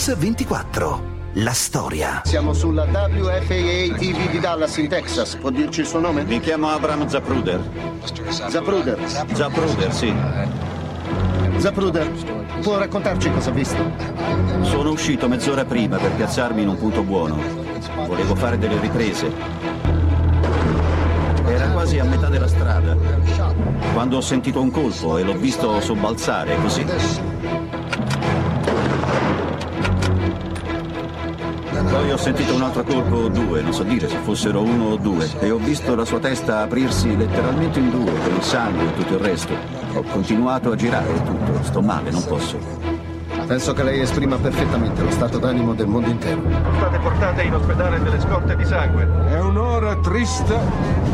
X24. La storia. Siamo sulla WFAA TV di Dallas in Texas. Può dirci il suo nome? Mi chiamo Abram Zapruder. Zapruder. Zapruder, sì. Zapruder, può raccontarci cosa ha visto? Sono uscito mezz'ora prima per piazzarmi in un punto buono. Volevo fare delle riprese. Era quasi a metà della strada. Quando ho sentito un colpo e l'ho visto sobbalzare così. Poi ho sentito un altro colpo o due, non so dire se fossero uno o due, e ho visto la sua testa aprirsi letteralmente in due, con il sangue e tutto il resto. Ho continuato a girare tutto. Sto male, non posso. Penso che lei esprima perfettamente lo stato d'animo del mondo intero. State portate in ospedale delle scorte di sangue. È un'ora triste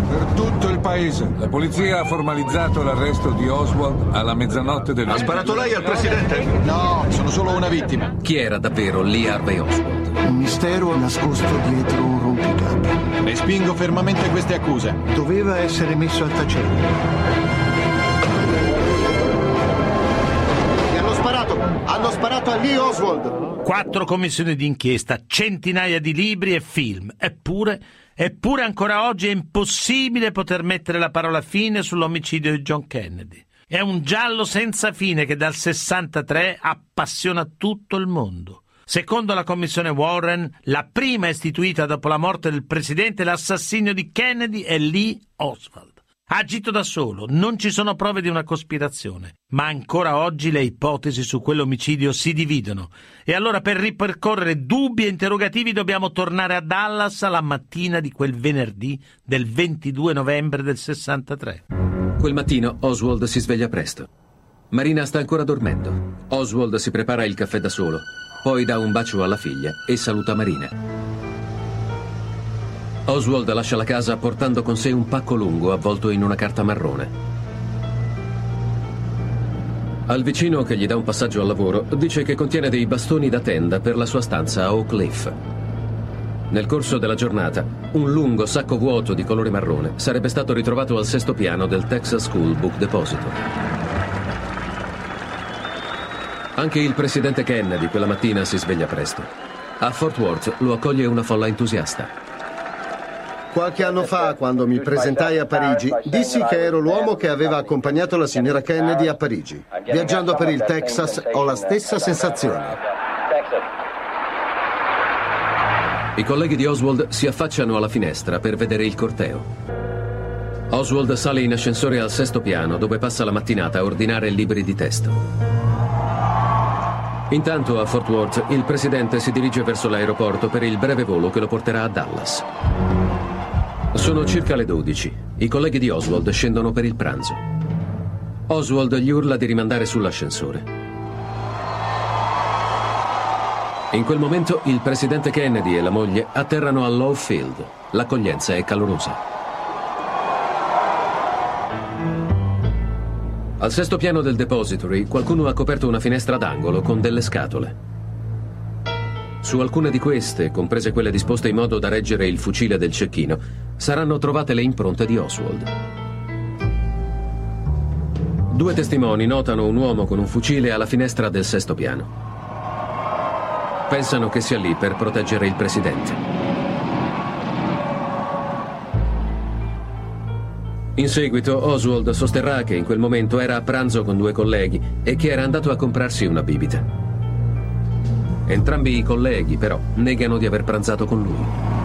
per tutto il paese. La polizia ha formalizzato l'arresto di Oswald alla mezzanotte del... Ha sparato lei al presidente? No, sono solo una vittima. Chi era davvero Lee Harvey Oswald? Un mistero nascosto dietro un rompicapo. Respingo fermamente queste accuse. Doveva essere messo al tacello. Hanno sparato a Lee Oswald! Quattro commissioni d'inchiesta, centinaia di libri e film. Eppure, eppure ancora oggi è impossibile poter mettere la parola fine sull'omicidio di John Kennedy. È un giallo senza fine che dal 63 appassiona tutto il mondo. Secondo la commissione Warren, la prima istituita dopo la morte del presidente, l'assassinio di Kennedy è Lee Oswald. Ha agito da solo, non ci sono prove di una cospirazione, ma ancora oggi le ipotesi su quell'omicidio si dividono. E allora per ripercorrere dubbi e interrogativi dobbiamo tornare a Dallas alla mattina di quel venerdì del 22 novembre del 63. Quel mattino Oswald si sveglia presto. Marina sta ancora dormendo. Oswald si prepara il caffè da solo, poi dà un bacio alla figlia e saluta Marina. Oswald lascia la casa portando con sé un pacco lungo avvolto in una carta marrone. Al vicino che gli dà un passaggio al lavoro dice che contiene dei bastoni da tenda per la sua stanza a Oak Cliff. Nel corso della giornata, un lungo sacco vuoto di colore marrone sarebbe stato ritrovato al sesto piano del Texas School Book Depository. Anche il presidente Kennedy quella mattina si sveglia presto. A Fort Worth lo accoglie una folla entusiasta. Qualche anno fa, quando mi presentai a Parigi, dissi che ero l'uomo che aveva accompagnato la signora Kennedy a Parigi. Viaggiando per il Texas ho la stessa sensazione. I colleghi di Oswald si affacciano alla finestra per vedere il corteo. Oswald sale in ascensore al sesto piano dove passa la mattinata a ordinare libri di testo. Intanto a Fort Worth il presidente si dirige verso l'aeroporto per il breve volo che lo porterà a Dallas. Sono circa le 12. I colleghi di Oswald scendono per il pranzo. Oswald gli urla di rimandare sull'ascensore. In quel momento il presidente Kennedy e la moglie atterrano a Low Field. L'accoglienza è calorosa. Al sesto piano del depository qualcuno ha coperto una finestra d'angolo con delle scatole. Su alcune di queste, comprese quelle disposte in modo da reggere il fucile del cecchino, saranno trovate le impronte di Oswald. Due testimoni notano un uomo con un fucile alla finestra del sesto piano. Pensano che sia lì per proteggere il presidente. In seguito Oswald sosterrà che in quel momento era a pranzo con due colleghi e che era andato a comprarsi una bibita. Entrambi i colleghi, però, negano di aver pranzato con lui.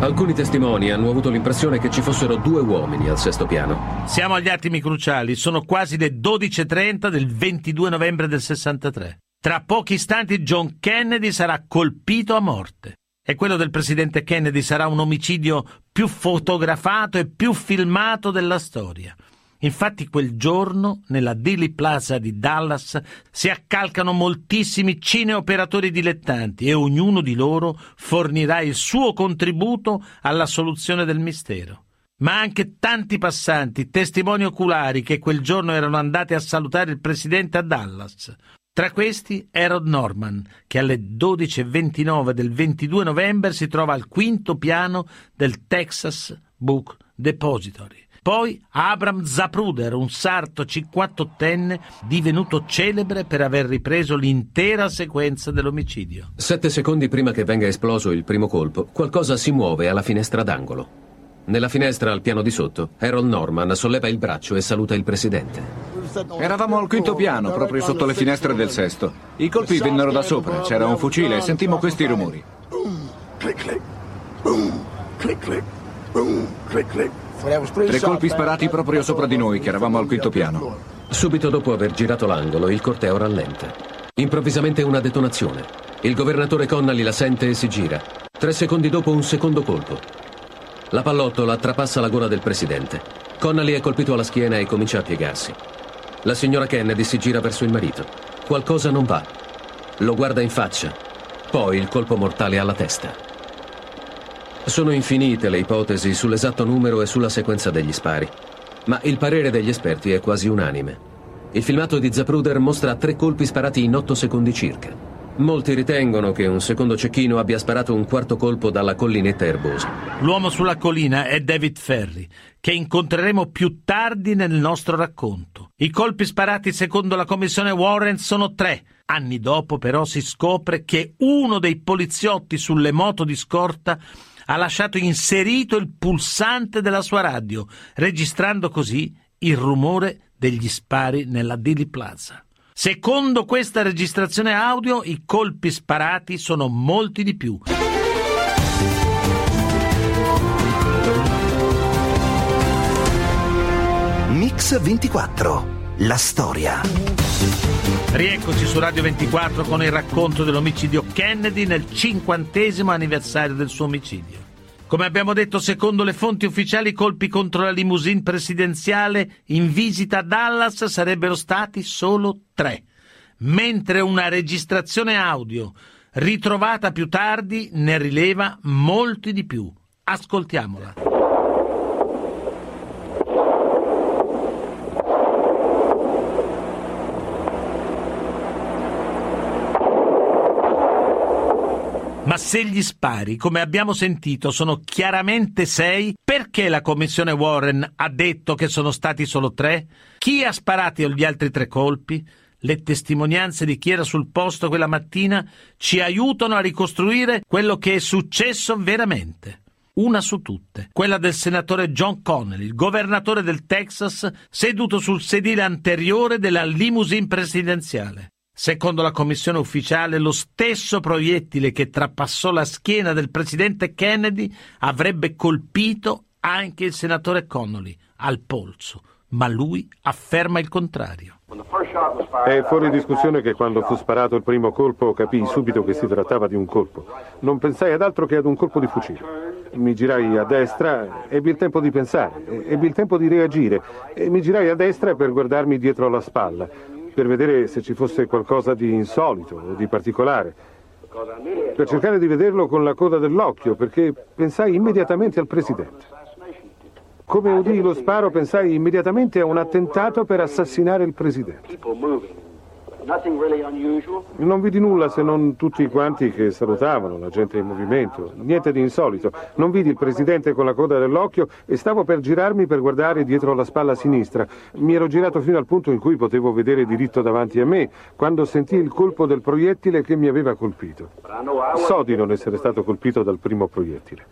Alcuni testimoni hanno avuto l'impressione che ci fossero due uomini al sesto piano. Siamo agli attimi cruciali, sono quasi le 12.30 del 22 novembre del 63. Tra pochi istanti John Kennedy sarà colpito a morte. E quello del presidente Kennedy sarà un omicidio più fotografato e più filmato della storia. Infatti quel giorno nella Dilly Plaza di Dallas si accalcano moltissimi cineoperatori dilettanti e ognuno di loro fornirà il suo contributo alla soluzione del mistero. Ma anche tanti passanti, testimoni oculari che quel giorno erano andati a salutare il presidente a Dallas. Tra questi Harold Norman, che alle 12.29 del 22 novembre si trova al quinto piano del Texas Book Depository Poi Abram Zapruder, un sarto 58enne divenuto celebre per aver ripreso l'intera sequenza dell'omicidio. Sette secondi prima che venga esploso il primo colpo, qualcosa si muove alla finestra d'angolo. Nella finestra al piano di sotto, Harold Norman solleva il braccio e saluta il presidente. Eravamo al quinto piano, proprio sotto le finestre del sesto. I colpi vennero da sopra, c'era un fucile e sentimmo questi rumori. Tre colpi sparati proprio sopra di noi, che eravamo al quinto piano. Subito dopo aver girato l'angolo, il corteo rallenta. Improvvisamente una detonazione. Il governatore Connally la sente e si gira. Tre secondi dopo un secondo colpo. La pallottola trapassa la gola del presidente. Connolly è colpito alla schiena e comincia a piegarsi. La signora Kennedy si gira verso il marito. Qualcosa non va. Lo guarda in faccia. Poi il colpo mortale alla testa. Sono infinite le ipotesi sull'esatto numero e sulla sequenza degli spari. Ma il parere degli esperti è quasi unanime. Il filmato di Zapruder mostra tre colpi sparati in otto secondi circa. Molti ritengono che un secondo cecchino abbia sparato un quarto colpo dalla collinetta erbosa. L'uomo sulla collina è David Ferry, che incontreremo più tardi nel nostro racconto. I colpi sparati secondo la commissione Warren sono tre. Anni dopo però si scopre che uno dei poliziotti sulle moto di scorta ha lasciato inserito il pulsante della sua radio, registrando così il rumore degli spari nella Dili Plaza. Secondo questa registrazione audio, i colpi sparati sono molti di più. Mix 24. La storia. Rieccoci su Radio 24 con il racconto dell'omicidio Kennedy nel cinquantesimo anniversario del suo omicidio. Come abbiamo detto, secondo le fonti ufficiali, i colpi contro la limousine presidenziale in visita a Dallas sarebbero stati solo tre, mentre una registrazione audio ritrovata più tardi ne rileva molti di più. Ascoltiamola. Se gli spari, come abbiamo sentito, sono chiaramente sei, perché la commissione Warren ha detto che sono stati solo tre? Chi ha sparato gli altri tre colpi? Le testimonianze di chi era sul posto quella mattina ci aiutano a ricostruire quello che è successo veramente. Una su tutte, quella del senatore John Connelly, il governatore del Texas, seduto sul sedile anteriore della limousine presidenziale. Secondo la commissione ufficiale, lo stesso proiettile che trapassò la schiena del presidente Kennedy avrebbe colpito anche il senatore Connolly al polso, ma lui afferma il contrario. È fuori discussione che quando fu sparato il primo colpo capii subito che si trattava di un colpo. Non pensai ad altro che ad un colpo di fucile. Mi girai a destra, ebbi il tempo di pensare, ebbi il tempo di reagire e mi girai a destra per guardarmi dietro la spalla per vedere se ci fosse qualcosa di insolito o di particolare, per cercare di vederlo con la coda dell'occhio, perché pensai immediatamente al Presidente. Come udì lo sparo pensai immediatamente a un attentato per assassinare il Presidente. Non vidi nulla se non tutti quanti che salutavano, la gente in movimento, niente di insolito. Non vidi il presidente con la coda dell'occhio e stavo per girarmi per guardare dietro la spalla sinistra. Mi ero girato fino al punto in cui potevo vedere diritto davanti a me, quando sentii il colpo del proiettile che mi aveva colpito. So di non essere stato colpito dal primo proiettile.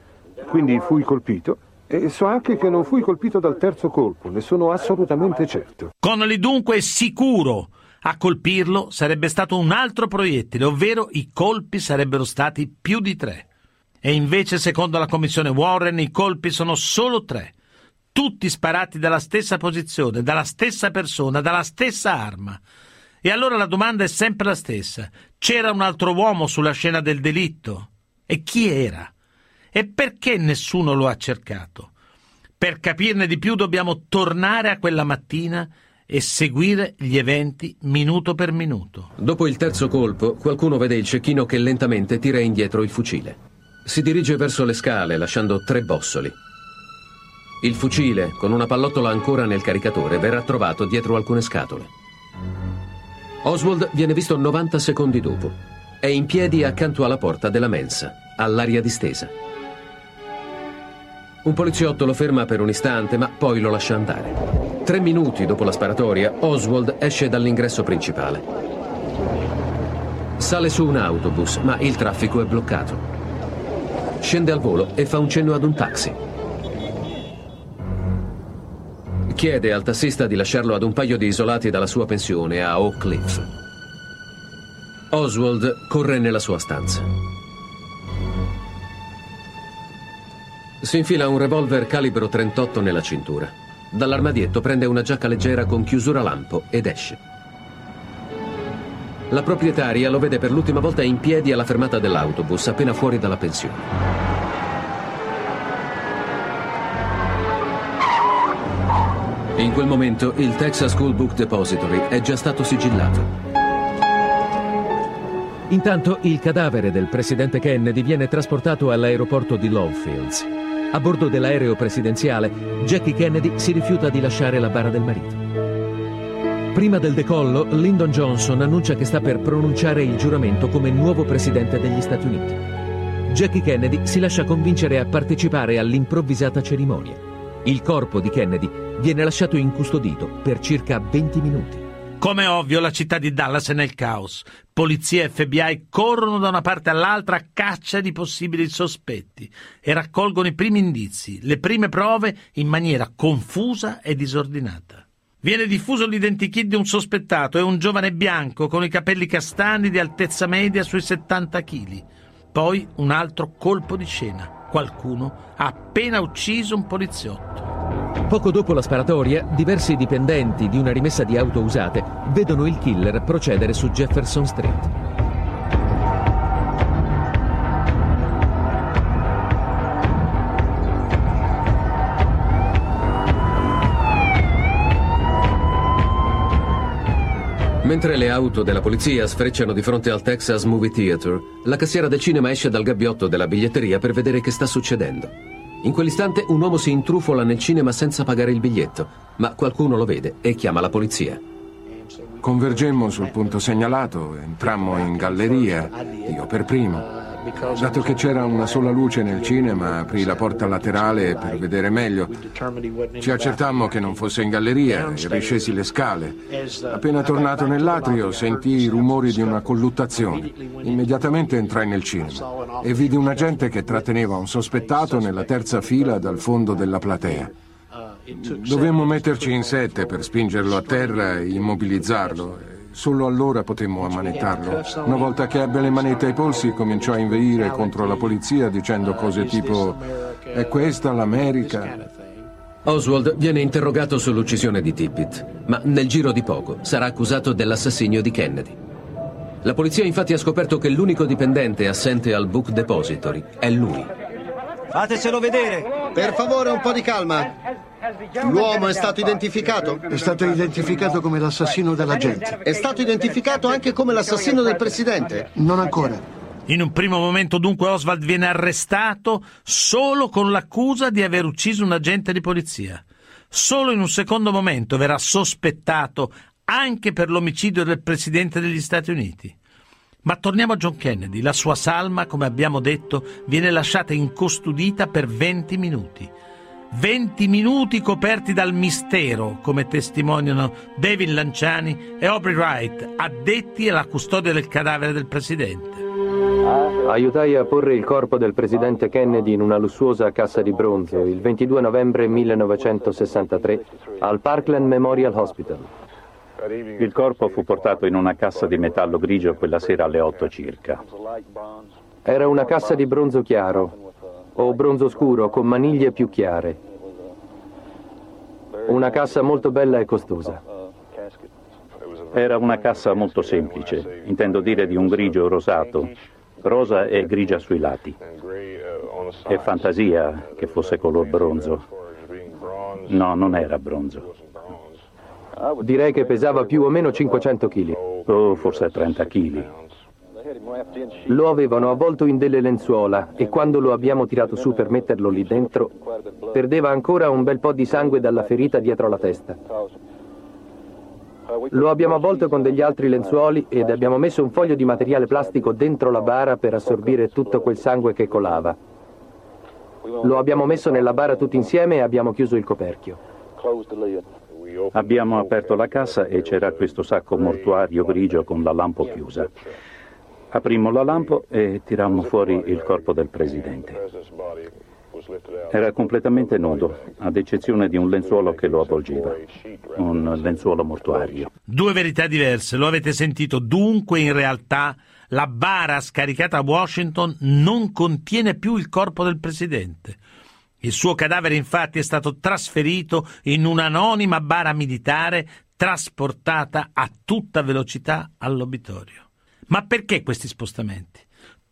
Quindi fui colpito e so anche che non fui colpito dal terzo colpo, ne sono assolutamente certo. Connolly dunque è sicuro a colpirlo sarebbe stato un altro proiettile, ovvero i colpi sarebbero stati più di tre. E invece, secondo la commissione Warren, i colpi sono solo tre, tutti sparati dalla stessa posizione, dalla stessa persona, dalla stessa arma. E allora la domanda è sempre la stessa. C'era un altro uomo sulla scena del delitto? E chi era? E perché nessuno lo ha cercato? Per capirne di più dobbiamo tornare a quella mattina e seguire gli eventi minuto per minuto. Dopo il terzo colpo, qualcuno vede il cecchino che lentamente tira indietro il fucile. Si dirige verso le scale lasciando tre bossoli. Il fucile, con una pallottola ancora nel caricatore, verrà trovato dietro alcune scatole. Oswald viene visto 90 secondi dopo. È in piedi accanto alla porta della mensa, all'aria distesa. Un poliziotto lo ferma per un istante, ma poi lo lascia andare. Tre minuti dopo la sparatoria, Oswald esce dall'ingresso principale. Sale su un autobus, ma il traffico è bloccato. Scende al volo e fa un cenno ad un taxi. Chiede al tassista di lasciarlo ad un paio di isolati dalla sua pensione a Oak Cliff. Oswald corre nella sua stanza. Si infila un revolver calibro 38 nella cintura. Dall'armadietto prende una giacca leggera con chiusura lampo ed esce. La proprietaria lo vede per l'ultima volta in piedi alla fermata dell'autobus, appena fuori dalla pensione. In quel momento il Texas School Book Depository è già stato sigillato. Intanto il cadavere del presidente Kennedy viene trasportato all'aeroporto di Love Fields. A bordo dell'aereo presidenziale, Jackie Kennedy si rifiuta di lasciare la bara del marito. Prima del decollo, Lyndon Johnson annuncia che sta per pronunciare il giuramento come nuovo presidente degli Stati Uniti. Jackie Kennedy si lascia convincere a partecipare all'improvvisata cerimonia. Il corpo di Kennedy viene lasciato incustodito per circa 20 minuti. Come ovvio, la città di Dallas è nel caos. Polizia e FBI corrono da una parte all'altra a caccia di possibili sospetti e raccolgono i primi indizi, le prime prove in maniera confusa e disordinata. Viene diffuso l'identikit di un sospettato, è un giovane bianco con i capelli castani di altezza media sui 70 kg. Poi un altro colpo di scena. Qualcuno ha appena ucciso un poliziotto. Poco dopo la sparatoria, diversi dipendenti di una rimessa di auto usate vedono il killer procedere su Jefferson Street. Mentre le auto della polizia sfrecciano di fronte al Texas Movie Theater, la cassiera del cinema esce dal gabbiotto della biglietteria per vedere che sta succedendo. In quell'istante un uomo si intrufola nel cinema senza pagare il biglietto, ma qualcuno lo vede e chiama la polizia. Convergemmo sul punto segnalato, entrammo in galleria, io per primo. Dato che c'era una sola luce nel cinema, aprì la porta laterale per vedere meglio. Ci accertammo che non fosse in galleria e riscesi le scale. Appena tornato nell'atrio sentii i rumori di una colluttazione. Immediatamente entrai nel cinema e vidi un agente che tratteneva un sospettato nella terza fila dal fondo della platea. Dovemmo metterci in sette per spingerlo a terra e immobilizzarlo. Solo allora potemmo ammanettarlo. Una volta che ebbe le manette ai polsi cominciò a inveire contro la polizia dicendo cose tipo è questa l'America? Oswald viene interrogato sull'uccisione di Tippit, ma nel giro di poco sarà accusato dell'assassinio di Kennedy. La polizia infatti ha scoperto che l'unico dipendente assente al Book Depository è lui. Fatecelo vedere! Per favore, un po' di calma. L'uomo è stato identificato? È stato identificato come l'assassino dell'agente. È stato identificato anche come l'assassino del presidente? Non ancora. In un primo momento dunque Oswald viene arrestato solo con l'accusa di aver ucciso un agente di polizia. Solo in un secondo momento verrà sospettato anche per l'omicidio del Presidente degli Stati Uniti. Ma torniamo a John Kennedy. La sua salma, come abbiamo detto, viene lasciata incustodita per 20 minuti. 20 minuti coperti dal mistero, come testimoniano David Lanciani e Aubrey Wright, addetti alla custodia del cadavere del presidente. Aiutai a porre il corpo del presidente Kennedy in una lussuosa cassa di bronzo il 22 novembre 1963 al Parkland Memorial Hospital. Il corpo fu portato in una cassa di metallo grigio quella sera alle 8 circa. Era una cassa di bronzo chiaro, o bronzo scuro con maniglie più chiare. Una cassa molto bella e costosa. Era una cassa molto semplice, intendo dire di un grigio rosato, rosa e grigia sui lati. È fantasia che fosse color bronzo. No, non era bronzo. Direi che pesava più o meno 500 kg. O forse 30 kg. Lo avevano avvolto in delle lenzuola e quando lo abbiamo tirato su per metterlo lì dentro, perdeva ancora un bel po' di sangue dalla ferita dietro la testa. Lo abbiamo avvolto con degli altri lenzuoli ed abbiamo messo un foglio di materiale plastico dentro la bara per assorbire tutto quel sangue che colava. Lo abbiamo messo nella bara tutti insieme e abbiamo chiuso il coperchio. Abbiamo aperto la cassa e c'era questo sacco mortuario grigio con la lampo chiusa. Aprimmo la lampo e tirammo fuori il corpo del presidente. Era completamente nudo, ad eccezione di un lenzuolo che lo avvolgeva, un lenzuolo mortuario. Due verità diverse, lo avete sentito. Dunque, in realtà, la bara scaricata a Washington non contiene più il corpo del presidente. Il suo cadavere infatti è stato trasferito in un'anonima bara militare trasportata a tutta velocità all'obitorio. Ma perché questi spostamenti?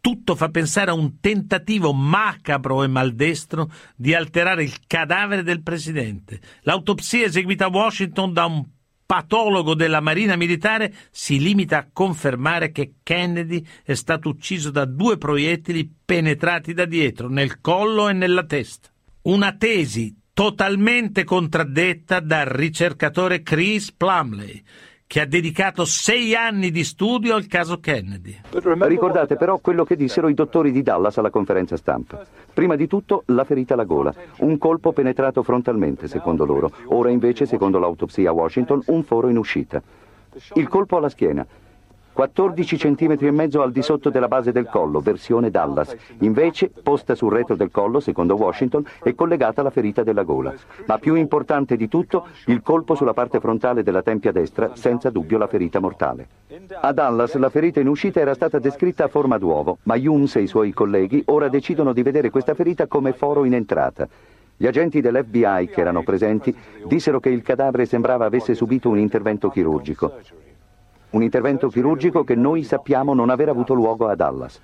Tutto fa pensare a un tentativo macabro e maldestro di alterare il cadavere del presidente. L'autopsia eseguita a Washington da un patologo della Marina Militare si limita a confermare che Kennedy è stato ucciso da due proiettili penetrati da dietro, nel collo e nella testa. Una tesi totalmente contraddetta dal ricercatore Chris Plumley, che ha dedicato sei anni di studio al caso Kennedy. Ricordate però quello che dissero i dottori di Dallas alla conferenza stampa. Prima di tutto la ferita alla gola, un colpo penetrato frontalmente secondo loro, ora invece secondo l'autopsia a Washington un foro in uscita. Il colpo alla schiena, 14 cm e mezzo al di sotto della base del collo, versione Dallas. Invece, posta sul retro del collo, secondo Washington, è collegata alla ferita della gola. Ma più importante di tutto, il colpo sulla parte frontale della tempia destra, senza dubbio la ferita mortale. A Dallas la ferita in uscita era stata descritta a forma d'uovo, ma Humes e i suoi colleghi ora decidono di vedere questa ferita come foro in entrata. Gli agenti dell'FBI che erano presenti dissero che il cadavere sembrava avesse subito un intervento chirurgico un intervento chirurgico che noi sappiamo non aver avuto luogo a Dallas.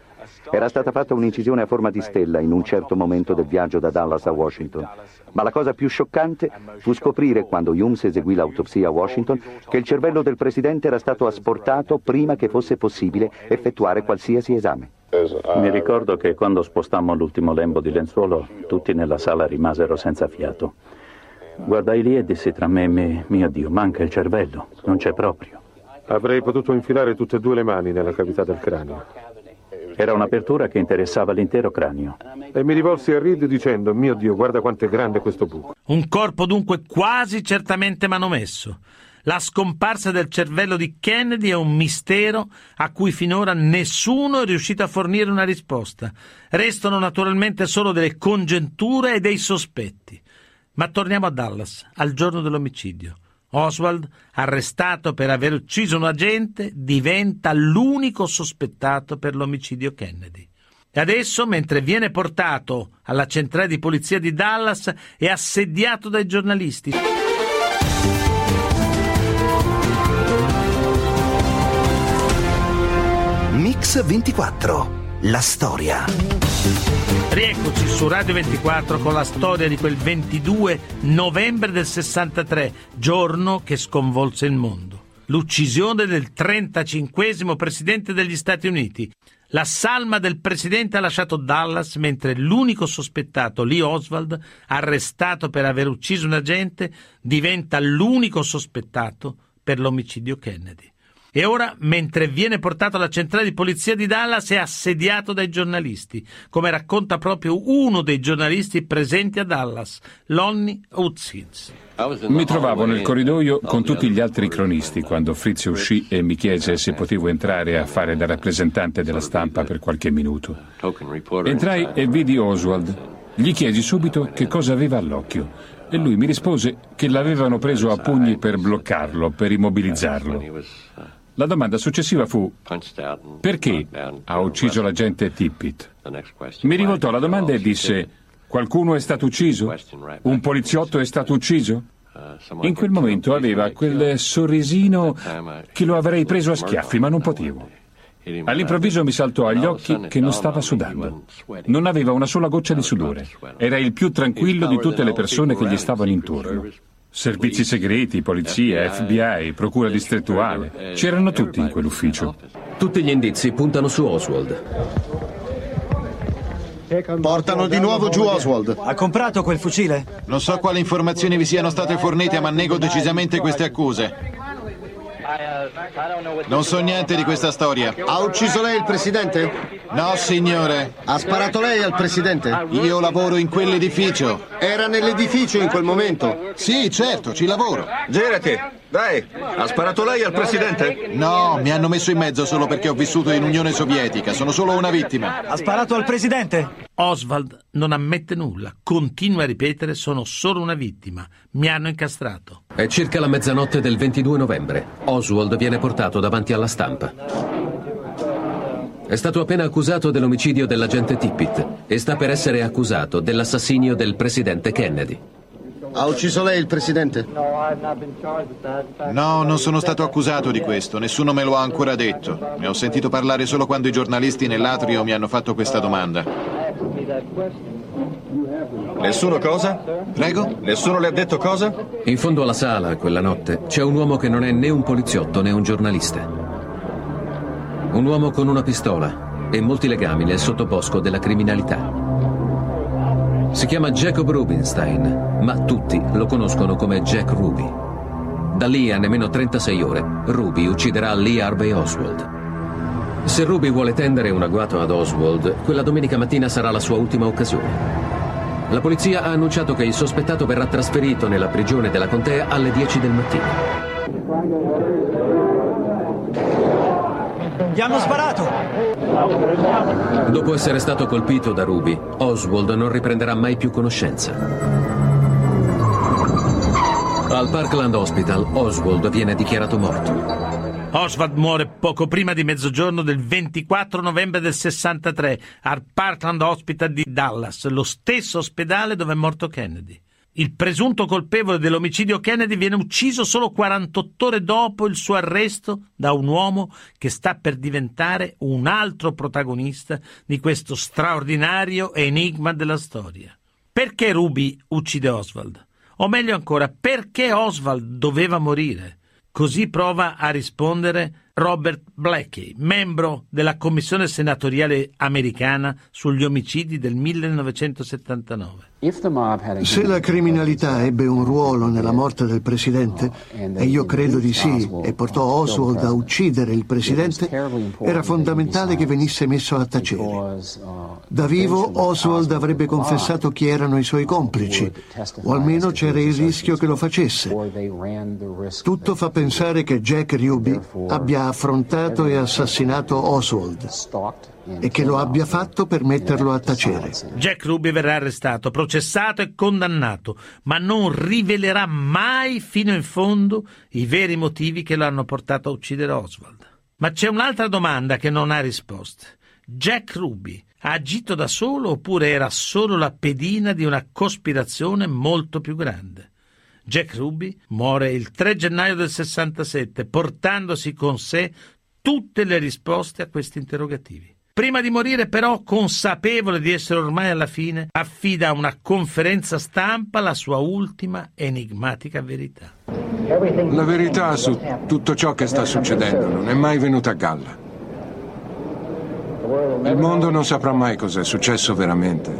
Era stata fatta un'incisione a forma di stella in un certo momento del viaggio da Dallas a Washington. Ma la cosa più scioccante fu scoprire, quando Humes eseguì l'autopsia a Washington, che il cervello del presidente era stato asportato prima che fosse possibile effettuare qualsiasi esame. Mi ricordo che quando spostammo l'ultimo lembo di lenzuolo, tutti nella sala rimasero senza fiato. Guardai lì e dissi tra me e me, mio Dio, manca il cervello, non c'è proprio. Avrei potuto infilare tutte e due le mani nella cavità del cranio. Era un'apertura che interessava l'intero cranio. E mi rivolsi a Reed dicendo, mio Dio, guarda quanto è grande questo buco. Un corpo dunque quasi certamente manomesso. La scomparsa del cervello di Kennedy è un mistero a cui finora nessuno è riuscito a fornire una risposta. Restano naturalmente solo delle congetture e dei sospetti. Ma torniamo a Dallas, al giorno dell'omicidio. Oswald, arrestato per aver ucciso un agente, diventa l'unico sospettato per l'omicidio Kennedy. E adesso, mentre viene portato alla centrale di polizia di Dallas, è assediato dai giornalisti. Mix 24. La storia. Rieccoci su Radio 24 con la storia di quel 22 novembre del 63, giorno che sconvolse il mondo. L'uccisione del 35 presidente degli Stati Uniti. La salma del presidente ha lasciato Dallas mentre l'unico sospettato, Lee Oswald, arrestato per aver ucciso un agente, diventa l'unico sospettato per l'omicidio Kennedy. E ora, mentre viene portato alla centrale di polizia di Dallas, è assediato dai giornalisti, come racconta proprio uno dei giornalisti presenti a Dallas, Lonnie Hutchins. Mi trovavo nel corridoio con tutti gli altri cronisti quando Fritz uscì e mi chiese se potevo entrare a fare da rappresentante della stampa per qualche minuto. Entrai e vidi Oswald. Gli chiesi subito che cosa aveva all'occhio e lui mi rispose che l'avevano preso a pugni per bloccarlo, per immobilizzarlo. La domanda successiva fu perché ha ucciso l'agente Tippit? Mi rivoltò la domanda e disse qualcuno è stato ucciso? Un poliziotto è stato ucciso? In quel momento aveva quel sorrisino che lo avrei preso a schiaffi, ma non potevo. All'improvviso mi saltò agli occhi che non stava sudando. Non aveva una sola goccia di sudore. Era il più tranquillo di tutte le persone che gli stavano intorno. Servizi segreti, polizia, FBI, procura distrettuale. C'erano tutti in quell'ufficio. Tutti gli indizi puntano su Oswald. Portano di nuovo giù Oswald. Ha comprato quel fucile? Non so quali informazioni vi siano state fornite, ma nego decisamente queste accuse. Non so niente di questa storia. Ha ucciso lei il presidente? No, signore. Ha sparato lei al presidente? Io lavoro in quell'edificio. Era nell'edificio in quel momento? Sì, certo, ci lavoro. Girati, dai. Ha sparato lei al presidente? No, mi hanno messo in mezzo solo perché ho vissuto in Unione Sovietica. Sono solo una vittima. Ha sparato al presidente? Oswald non ammette nulla, continua a ripetere sono solo una vittima, mi hanno incastrato. È circa la mezzanotte del 22 novembre. Oswald viene portato davanti alla stampa. È stato appena accusato dell'omicidio dell'agente Tippit e sta per essere accusato dell'assassinio del presidente Kennedy. Ha ucciso lei il presidente? No, non sono stato accusato di questo, nessuno me lo ha ancora detto. Ne ho sentito parlare solo quando i giornalisti nell'atrio mi hanno fatto questa domanda. Nessuno cosa? Prego? Nessuno le ha detto cosa? In fondo alla sala, quella notte, c'è un uomo che non è né un poliziotto né un giornalista. Un uomo con una pistola e molti legami nel sottobosco della criminalità. Si chiama Jacob Rubinstein, ma tutti lo conoscono come Jack Ruby. Da lì a nemmeno 36 ore, Ruby ucciderà Lee Harvey Oswald. Se Ruby vuole tendere un agguato ad Oswald, quella domenica mattina sarà la sua ultima occasione. La polizia ha annunciato che il sospettato verrà trasferito nella prigione della contea alle 10 del mattino. Gli hanno sparato! Dopo essere stato colpito da Ruby, Oswald non riprenderà mai più conoscenza. Al Parkland Hospital, Oswald viene dichiarato morto. Oswald muore poco prima di mezzogiorno del 24 novembre del 63 al Parkland Hospital di Dallas, lo stesso ospedale dove è morto Kennedy. Il presunto colpevole dell'omicidio Kennedy viene ucciso solo 48 ore dopo il suo arresto da un uomo che sta per diventare un altro protagonista di questo straordinario enigma della storia. Perché Ruby uccide Oswald? O meglio ancora, perché Oswald doveva morire? Così prova a rispondere Robert Blackie, membro della Commissione senatoriale americana sugli omicidi del 1979. Se la criminalità ebbe un ruolo nella morte del presidente, e io credo di sì, e portò Oswald a uccidere il presidente, era fondamentale che venisse messo a tacere. Da vivo Oswald avrebbe confessato chi erano i suoi complici, o almeno c'era il rischio che lo facesse. Tutto fa pensare che Jack Ruby abbia affrontato e assassinato Oswald e che lo abbia fatto per metterlo a tacere. Jack Ruby verrà arrestato, processato e condannato, ma non rivelerà mai fino in fondo i veri motivi che lo hanno portato a uccidere Oswald. Ma c'è un'altra domanda che non ha risposte. Jack Ruby ha agito da solo oppure era solo la pedina di una cospirazione molto più grande? Jack Ruby muore il 3 gennaio del 67, portandosi con sé tutte le risposte a questi interrogativi. Prima di morire, però, consapevole di essere ormai alla fine, affida a una conferenza stampa la sua ultima enigmatica verità. La verità su tutto ciò che sta succedendo non è mai venuta a galla. Il mondo non saprà mai cos'è successo veramente.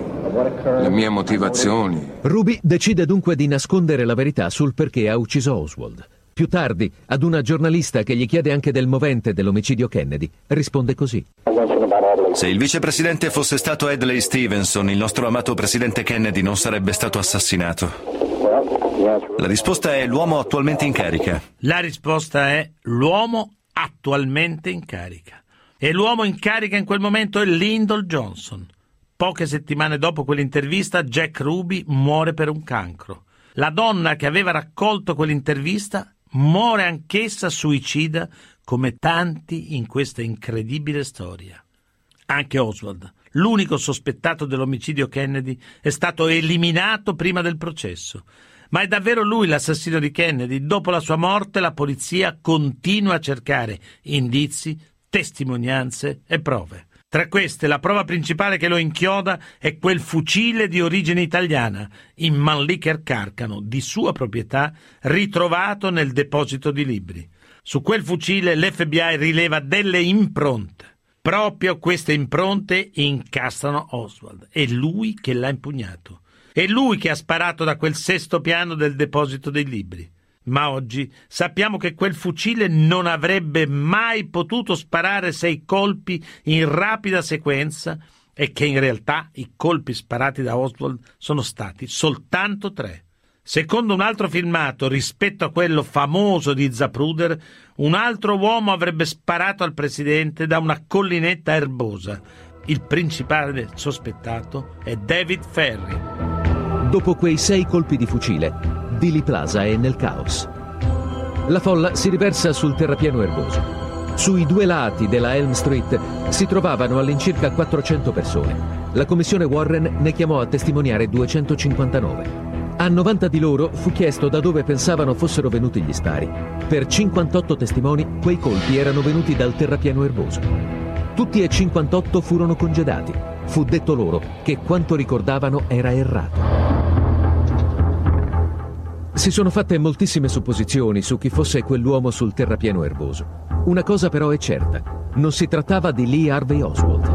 Le mie motivazioni. Ruby decide dunque di nascondere la verità sul perché ha ucciso Oswald. Più tardi, ad una giornalista che gli chiede anche del movente dell'omicidio Kennedy, risponde così. Se il vicepresidente fosse stato Edley Stevenson, il nostro amato presidente Kennedy non sarebbe stato assassinato. La risposta è l'uomo attualmente in carica. La risposta è l'uomo attualmente in carica. E l'uomo in carica in quel momento è Lyndall Johnson. Poche settimane dopo quell'intervista, Jack Ruby muore per un cancro. La donna che aveva raccolto quell'intervista muore anch'essa suicida come tanti in questa incredibile storia. Anche Oswald, l'unico sospettato dell'omicidio Kennedy, è stato eliminato prima del processo. Ma è davvero lui l'assassino di Kennedy? Dopo la sua morte la polizia continua a cercare indizi, testimonianze e prove. Tra queste, la prova principale che lo inchioda è quel fucile di origine italiana, in Manlicher Carcano, di sua proprietà, ritrovato nel deposito di libri. Su quel fucile l'FBI rileva delle impronte. Proprio queste impronte incastrano Oswald. È lui che l'ha impugnato. È lui che ha sparato da quel sesto piano del deposito dei libri. Ma oggi sappiamo che quel fucile non avrebbe mai potuto sparare sei colpi in rapida sequenza e che in realtà i colpi sparati da Oswald sono stati soltanto tre. Secondo un altro filmato, rispetto a quello famoso di Zapruder, un altro uomo avrebbe sparato al presidente da una collinetta erbosa. Il principale sospettato è David Ferry. Dopo quei sei colpi di fucile, Dili Plaza è nel caos. La folla si riversa sul terrapieno erboso. Sui due lati della Elm Street si trovavano all'incirca 400 persone. La commissione Warren ne chiamò a testimoniare 259. A 90 di loro fu chiesto da dove pensavano fossero venuti gli spari. Per 58 testimoni quei colpi erano venuti dal terrapieno erboso. Tutti e 58 furono congedati. Fu detto loro che quanto ricordavano era errato. Si sono fatte moltissime supposizioni su chi fosse quell'uomo sul terrapieno erboso. Una cosa però è certa, non si trattava di Lee Harvey Oswald.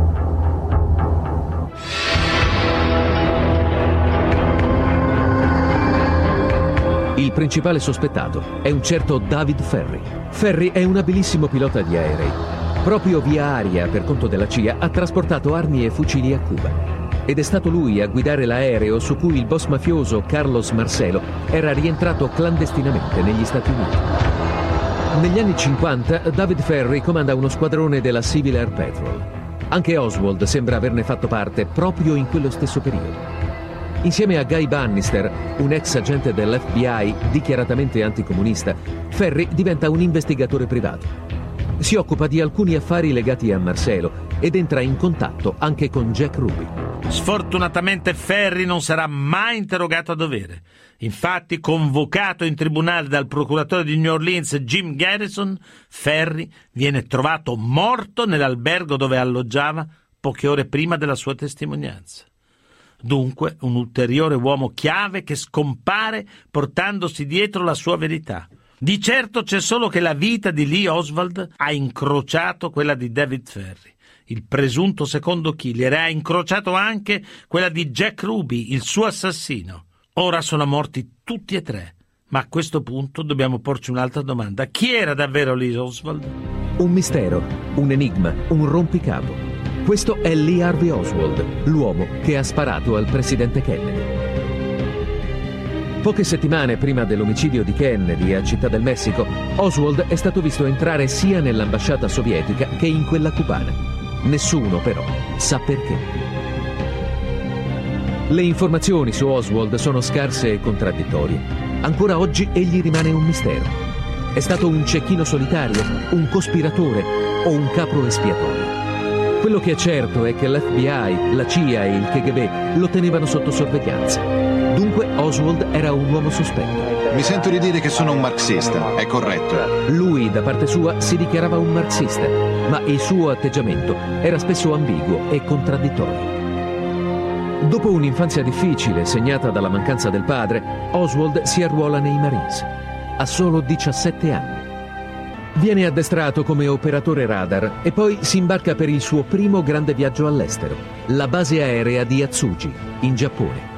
Il principale sospettato è un certo David Ferry. Ferry è un abilissimo pilota di aerei. Proprio via aria, per conto della CIA, ha trasportato armi e fucili a Cuba. Ed è stato lui a guidare l'aereo su cui il boss mafioso Carlos Marcelo era rientrato clandestinamente negli Stati Uniti. Negli anni 50 David Ferry comanda uno squadrone della Civil Air Patrol. Anche Oswald sembra averne fatto parte proprio in quello stesso periodo. Insieme a Guy Bannister, un ex agente dell'FBI dichiaratamente anticomunista, Ferry diventa un investigatore privato. Si occupa di alcuni affari legati a Marcelo ed entra in contatto anche con Jack Ruby. Sfortunatamente Ferry non sarà mai interrogato a dovere. Infatti, convocato in tribunale dal procuratore di New Orleans Jim Garrison, Ferry viene trovato morto nell'albergo dove alloggiava poche ore prima della sua testimonianza. Dunque un ulteriore uomo chiave che scompare portandosi dietro la sua verità. Di certo c'è solo che la vita di Lee Oswald ha incrociato quella di David Ferry, il presunto secondo killer, e ha incrociato anche quella di Jack Ruby, il suo assassino. Ora sono morti tutti e tre, ma a questo punto dobbiamo porci un'altra domanda. Chi era davvero Lee Oswald? Un mistero, un enigma, un rompicapo. Questo è Lee Harvey Oswald, l'uomo che ha sparato al presidente Kennedy. Poche settimane prima dell'omicidio di Kennedy a Città del Messico, Oswald è stato visto entrare sia nell'ambasciata sovietica che in quella cubana. Nessuno però sa perché. Le informazioni su Oswald sono scarse e contraddittorie. Ancora oggi egli rimane un mistero. È stato un cecchino solitario, un cospiratore o un capro espiatorio? Quello che è certo è che l'FBI, la CIA e il KGB lo tenevano sotto sorveglianza. Dunque Oswald era un uomo sospetto. Mi sento di dire che sono un marxista, è corretto. Lui, da parte sua, si dichiarava un marxista, ma il suo atteggiamento era spesso ambiguo e contraddittorio. Dopo un'infanzia difficile, segnata dalla mancanza del padre, Oswald si arruola nei Marines. Ha solo 17 anni. Viene addestrato come operatore radar e poi si imbarca per il suo primo grande viaggio all'estero, la base aerea di Atsugi, in Giappone.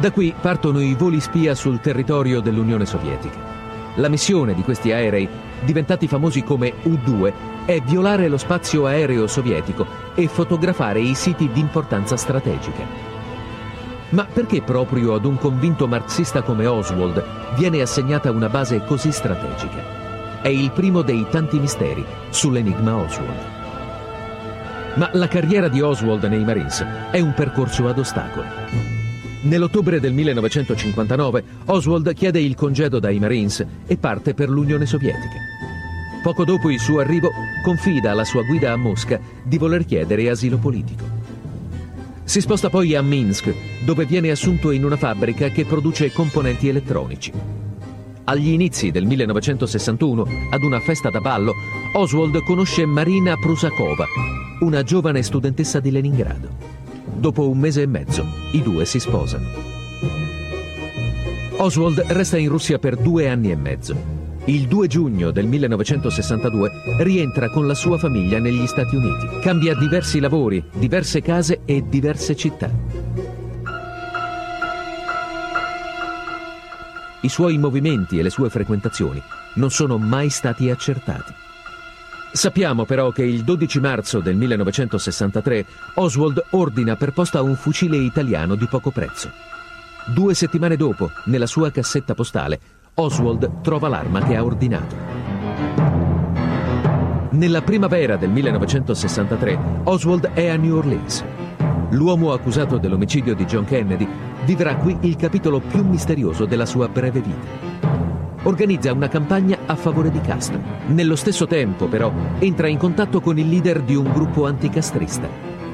Da qui partono i voli spia sul territorio dell'Unione Sovietica. La missione di questi aerei, diventati famosi come U-2, è violare lo spazio aereo sovietico e fotografare i siti di importanza strategica. Ma perché proprio ad un convinto marxista come Oswald viene assegnata una base così strategica? È il primo dei tanti misteri sull'enigma Oswald. Ma la carriera di Oswald nei Marines è un percorso ad ostacoli. Nell'ottobre del 1959 Oswald chiede il congedo dai Marines e parte per l'Unione Sovietica. Poco dopo il suo arrivo confida alla sua guida a Mosca di voler chiedere asilo politico. Si sposta poi a Minsk, dove viene assunto in una fabbrica che produce componenti elettronici. Agli inizi del 1961, ad una festa da ballo, Oswald conosce Marina Prusakova, una giovane studentessa di Leningrado. Dopo un mese e mezzo, i due si sposano. Oswald resta in Russia per due anni e mezzo. Il 2 giugno del 1962 rientra con la sua famiglia negli Stati Uniti. Cambia diversi lavori, diverse case e diverse città. I suoi movimenti e le sue frequentazioni non sono mai stati accertati. Sappiamo però che il 12 marzo del 1963 Oswald ordina per posta un fucile italiano di poco prezzo. Due settimane dopo, nella sua cassetta postale, Oswald trova l'arma che ha ordinato. Nella primavera del 1963 Oswald è a New Orleans. L'uomo accusato dell'omicidio di John Kennedy vivrà qui il capitolo più misterioso della sua breve vita. Organizza una campagna a favore di Castro. Nello stesso tempo, però, entra in contatto con il leader di un gruppo anticastrista,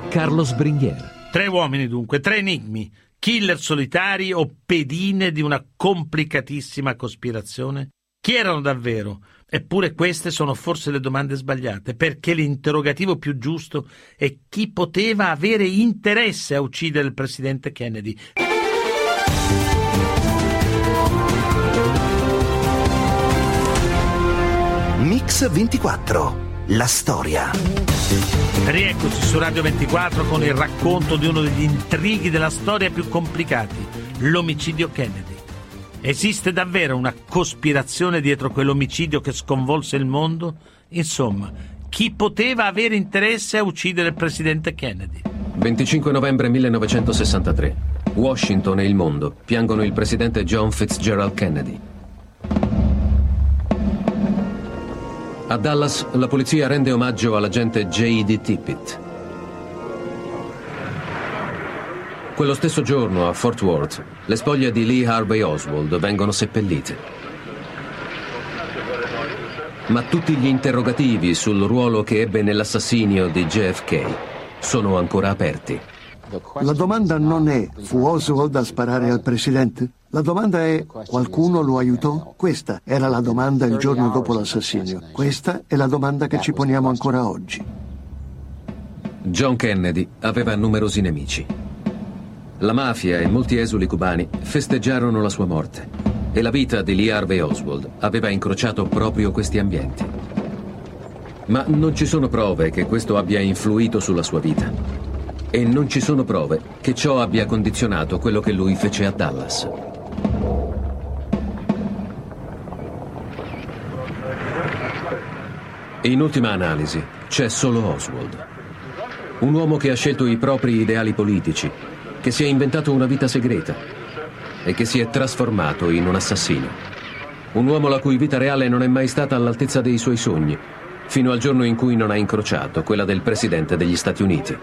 Carlos Bringuier. Tre uomini dunque, tre enigmi, killer solitari o pedine di una complicatissima cospirazione? Chi erano davvero? Eppure queste sono forse le domande sbagliate, perché l'interrogativo più giusto è chi poteva avere interesse a uccidere il presidente Kennedy. Mix 24. La storia. Rieccoci su Radio 24 con il racconto di uno degli intrighi della storia più complicati, l'omicidio Kennedy. Esiste davvero una cospirazione dietro quell'omicidio che sconvolse il mondo? Insomma, chi poteva avere interesse a uccidere il presidente Kennedy? 25 novembre 1963. Washington e il mondo piangono il presidente John Fitzgerald Kennedy. A Dallas la polizia rende omaggio all'agente J.D. Tippit. Quello stesso giorno a Fort Worth le spoglie di Lee Harvey Oswald vengono seppellite. Ma tutti gli interrogativi sul ruolo che ebbe nell'assassinio di JFK sono ancora aperti. La domanda non è fu Oswald a sparare al presidente? La domanda è qualcuno lo aiutò? Questa era la domanda il giorno dopo l'assassinio. Questa è la domanda che ci poniamo ancora oggi. John Kennedy aveva numerosi nemici. La mafia e molti esuli cubani festeggiarono la sua morte e la vita di Lee Harvey Oswald aveva incrociato proprio questi ambienti. Ma non ci sono prove che questo abbia influito sulla sua vita. E non ci sono prove che ciò abbia condizionato quello che lui fece a Dallas. In ultima analisi, c'è solo Oswald. Un uomo che ha scelto i propri ideali politici, che si è inventato una vita segreta e che si è trasformato in un assassino. Un uomo la cui vita reale non è mai stata all'altezza dei suoi sogni, fino al giorno in cui non ha incrociato quella del Presidente degli Stati Uniti.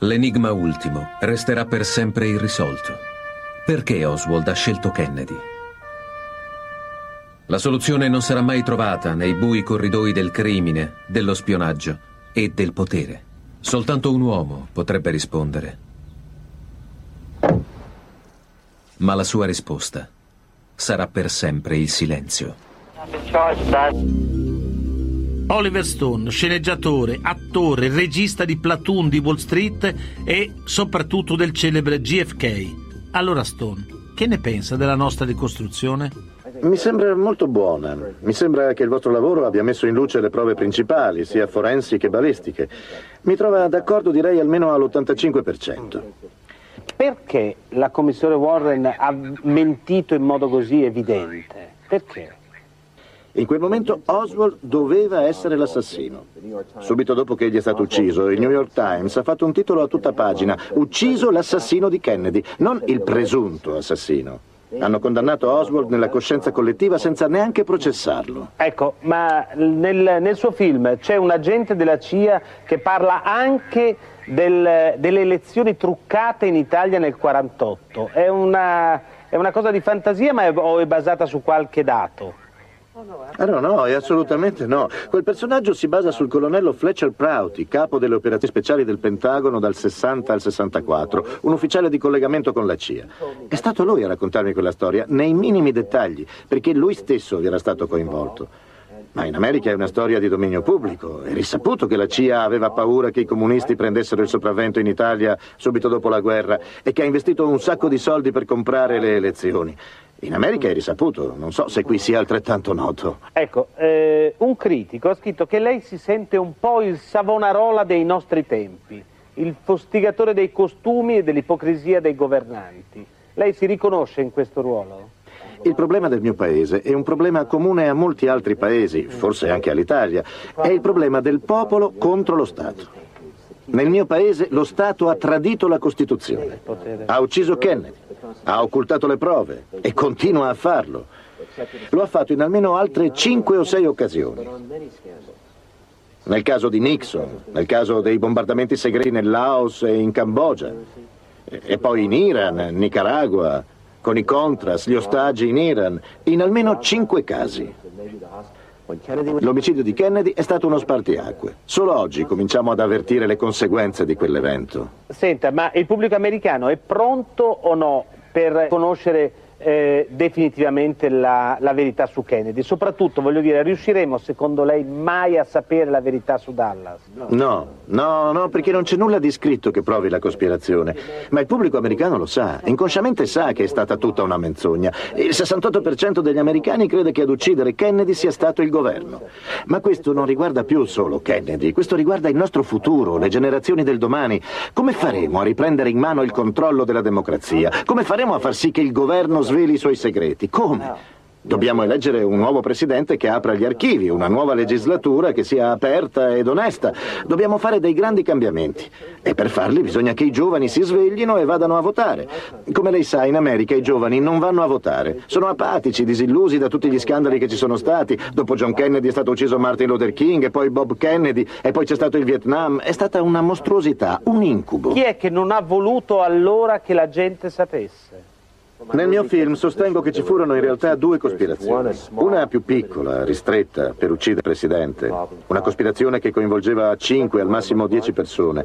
L'enigma ultimo resterà per sempre irrisolto. Perché Oswald ha scelto Kennedy? La soluzione non sarà mai trovata nei bui corridoi del crimine, dello spionaggio e del potere. Soltanto un uomo potrebbe rispondere. Ma la sua risposta sarà per sempre il silenzio. Oliver Stone, sceneggiatore, attore, regista di Platoon di Wall Street e soprattutto del celebre GFK. Allora Stone, che ne pensa della nostra ricostruzione? Mi sembra molto buona. Mi sembra che il vostro lavoro abbia messo in luce le prove principali, sia forensi che balistiche. Mi trova d'accordo, direi, almeno all'85%. Perché la commissione Warren ha mentito in modo così evidente? Perché? In quel momento Oswald doveva essere l'assassino. Subito dopo che egli è stato ucciso, il New York Times ha fatto un titolo a tutta pagina, Ucciso l'assassino di Kennedy, non il presunto assassino. Hanno condannato Oswald nella coscienza collettiva senza neanche processarlo. Ecco, ma nel, nel suo film c'è un agente della CIA che parla anche del, delle elezioni truccate in Italia nel 48. È una, è una cosa di fantasia ma è, o è basata su qualche dato? Ah, no, no, assolutamente no. Quel personaggio si basa sul colonnello Fletcher Prouty, capo delle operazioni speciali del Pentagono dal 60 al 64, un ufficiale di collegamento con la CIA. È stato lui a raccontarmi quella storia, nei minimi dettagli, perché lui stesso vi era stato coinvolto. Ma in America è una storia di dominio pubblico. È risaputo che la CIA aveva paura che i comunisti prendessero il sopravvento in Italia subito dopo la guerra e che ha investito un sacco di soldi per comprare le elezioni. In America è risaputo, non so se qui sia altrettanto noto. Ecco, eh, un critico ha scritto che lei si sente un po' il Savonarola dei nostri tempi. il fustigatore dei costumi e dell'ipocrisia dei governanti. Lei si riconosce in questo ruolo? Il problema del mio paese è un problema comune a molti altri paesi, forse anche all'Italia. È il problema del popolo contro lo Stato. Nel mio paese lo Stato ha tradito la Costituzione, ha ucciso Kennedy, ha occultato le prove e continua a farlo. Lo ha fatto in almeno altre cinque o sei occasioni. Nel caso di Nixon, nel caso dei bombardamenti segreti nel Laos e in Cambogia, e poi in Iran, Nicaragua, con i Contras, gli ostaggi in Iran, in almeno cinque casi. L'omicidio di Kennedy è stato uno spartiacque. Solo oggi cominciamo ad avvertire le conseguenze di quell'evento. Senta, ma il pubblico americano è pronto o no per conoscere eh, definitivamente la, la, verità su Kennedy? Soprattutto, voglio dire, riusciremo secondo lei mai a sapere la verità su Dallas? No, no, no, perché non c'è nulla di scritto che provi la cospirazione. Ma il pubblico americano lo sa, inconsciamente sa che è stata tutta una menzogna. Il 68% degli americani crede che ad uccidere Kennedy sia stato il governo. Ma questo non riguarda più solo Kennedy, questo riguarda il nostro futuro, le generazioni del domani. Come faremo a riprendere in mano il controllo della democrazia? Come faremo a far sì che il governo sveli i suoi segreti. Come? Dobbiamo eleggere un nuovo presidente che apra gli archivi, una nuova legislatura che sia aperta ed onesta. Dobbiamo fare dei grandi cambiamenti e per farli bisogna che i giovani si sveglino e vadano a votare. Come lei sa, in America i giovani non vanno a votare. Sono apatici, disillusi da tutti gli scandali che ci sono stati. Dopo John Kennedy è stato ucciso Martin Luther King e poi Bob Kennedy e poi c'è stato il Vietnam. È stata una mostruosità, un incubo. Chi è che non ha voluto allora che la gente sapesse? Nel mio film sostengo che ci furono in realtà due cospirazioni. Una più piccola, ristretta, per uccidere il Presidente. Una cospirazione che coinvolgeva 5 al massimo 10 persone.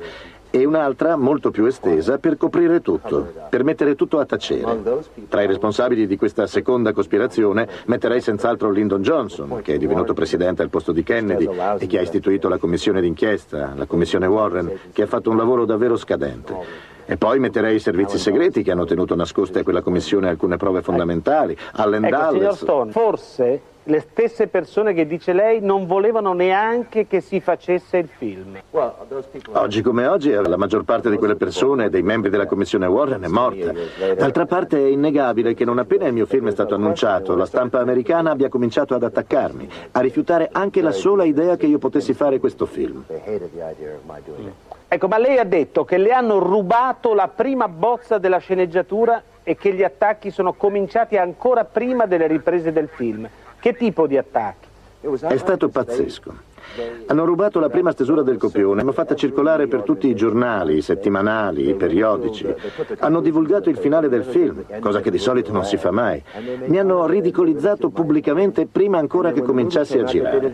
E un'altra, molto più estesa, per coprire tutto, per mettere tutto a tacere. Tra i responsabili di questa seconda cospirazione metterei senz'altro Lyndon Johnson, che è divenuto presidente al posto di Kennedy e che ha istituito la commissione d'inchiesta, la commissione Warren, che ha fatto un lavoro davvero scadente. E poi metterei i servizi segreti che hanno tenuto nascoste a quella commissione alcune prove fondamentali. Allen ecco, Dulles. Signor Stone, forse le stesse persone che dice lei non volevano neanche che si facesse il film. Oggi come oggi la maggior parte di quelle persone, dei membri della commissione Warren, è morta. D'altra parte è innegabile che non appena il mio film è stato annunciato, la stampa americana abbia cominciato ad attaccarmi, a rifiutare anche la sola idea che io potessi fare questo film. Ecco, ma lei ha detto che le hanno rubato la prima bozza della sceneggiatura e che gli attacchi sono cominciati ancora prima delle riprese del film. Che tipo di attacchi? È stato pazzesco. Hanno rubato la prima stesura del copione, l'hanno fatta circolare per tutti i giornali, i settimanali, i periodici. Hanno divulgato il finale del film, cosa che di solito non si fa mai. Mi hanno ridicolizzato pubblicamente prima ancora che cominciasse a girare.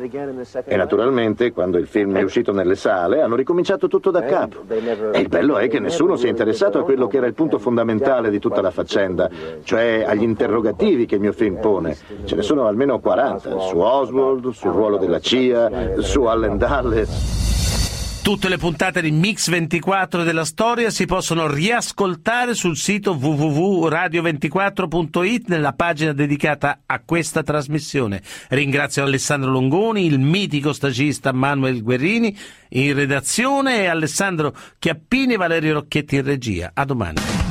E naturalmente, quando il film è uscito nelle sale, hanno ricominciato tutto da capo. E il bello è che nessuno si è interessato a quello che era il punto fondamentale di tutta la faccenda, cioè agli interrogativi che il mio film pone. Ce ne sono almeno 40, su Oswald, sul ruolo della CIA, su Allen Dulles. Tutte le puntate di Mix 24 della storia si possono riascoltare sul sito www.radio24.it nella pagina dedicata a questa trasmissione. Ringrazio Alessandro Longoni, il mitico stagista Manuel Guerrini in redazione e Alessandro Chiappini e Valerio Rocchetti in regia. A domani.